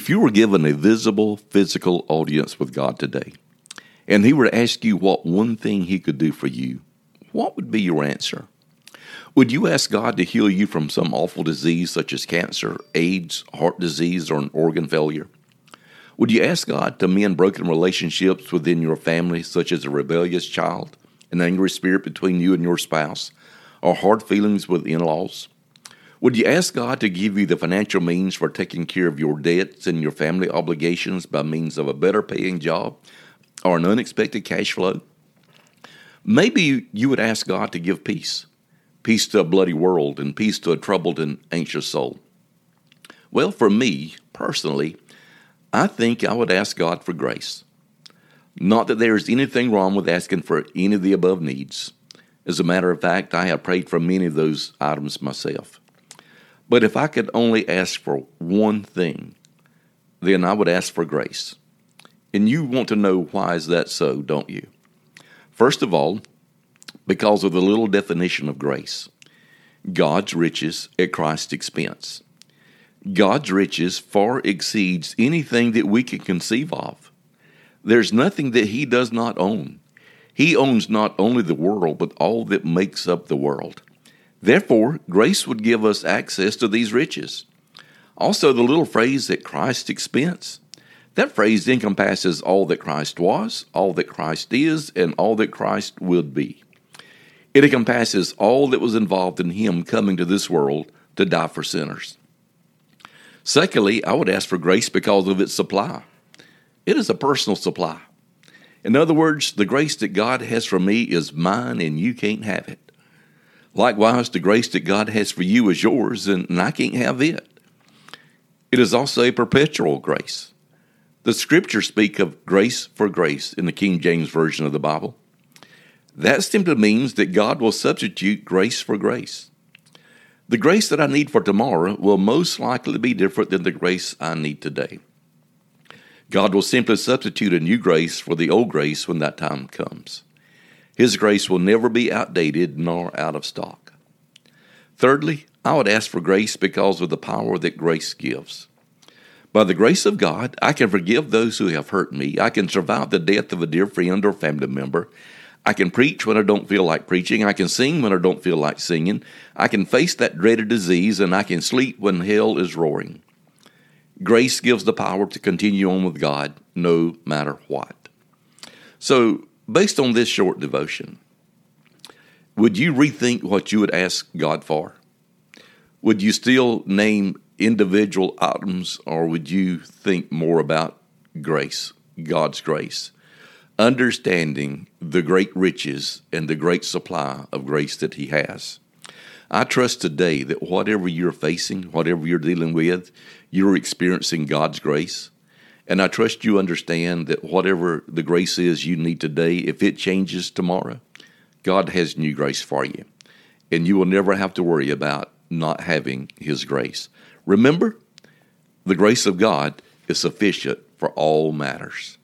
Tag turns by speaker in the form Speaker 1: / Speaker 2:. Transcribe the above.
Speaker 1: If you were given a visible, physical audience with God today, and He were to ask you what one thing He could do for you, what would be your answer? Would you ask God to heal you from some awful disease such as cancer, AIDS, heart disease, or an organ failure? Would you ask God to mend broken relationships within your family, such as a rebellious child, an angry spirit between you and your spouse, or hard feelings with in laws? Would you ask God to give you the financial means for taking care of your debts and your family obligations by means of a better paying job or an unexpected cash flow? Maybe you would ask God to give peace peace to a bloody world and peace to a troubled and anxious soul. Well, for me, personally, I think I would ask God for grace. Not that there is anything wrong with asking for any of the above needs. As a matter of fact, I have prayed for many of those items myself. But if I could only ask for one thing, then I would ask for grace. And you want to know why is that so, don't you? First of all, because of the little definition of grace. God's riches at Christ's expense. God's riches far exceeds anything that we can conceive of. There's nothing that He does not own. He owns not only the world, but all that makes up the world. Therefore, grace would give us access to these riches. Also, the little phrase at Christ's expense. That phrase encompasses all that Christ was, all that Christ is, and all that Christ would be. It encompasses all that was involved in Him coming to this world to die for sinners. Secondly, I would ask for grace because of its supply. It is a personal supply. In other words, the grace that God has for me is mine and you can't have it. Likewise, the grace that God has for you is yours, and I can't have it. It is also a perpetual grace. The scriptures speak of grace for grace in the King James Version of the Bible. That simply means that God will substitute grace for grace. The grace that I need for tomorrow will most likely be different than the grace I need today. God will simply substitute a new grace for the old grace when that time comes. His grace will never be outdated nor out of stock. Thirdly, I would ask for grace because of the power that grace gives. By the grace of God, I can forgive those who have hurt me. I can survive the death of a dear friend or family member. I can preach when I don't feel like preaching. I can sing when I don't feel like singing. I can face that dreaded disease, and I can sleep when hell is roaring. Grace gives the power to continue on with God no matter what. So, Based on this short devotion, would you rethink what you would ask God for? Would you still name individual items or would you think more about grace, God's grace? Understanding the great riches and the great supply of grace that He has. I trust today that whatever you're facing, whatever you're dealing with, you're experiencing God's grace. And I trust you understand that whatever the grace is you need today, if it changes tomorrow, God has new grace for you. And you will never have to worry about not having His grace. Remember, the grace of God is sufficient for all matters.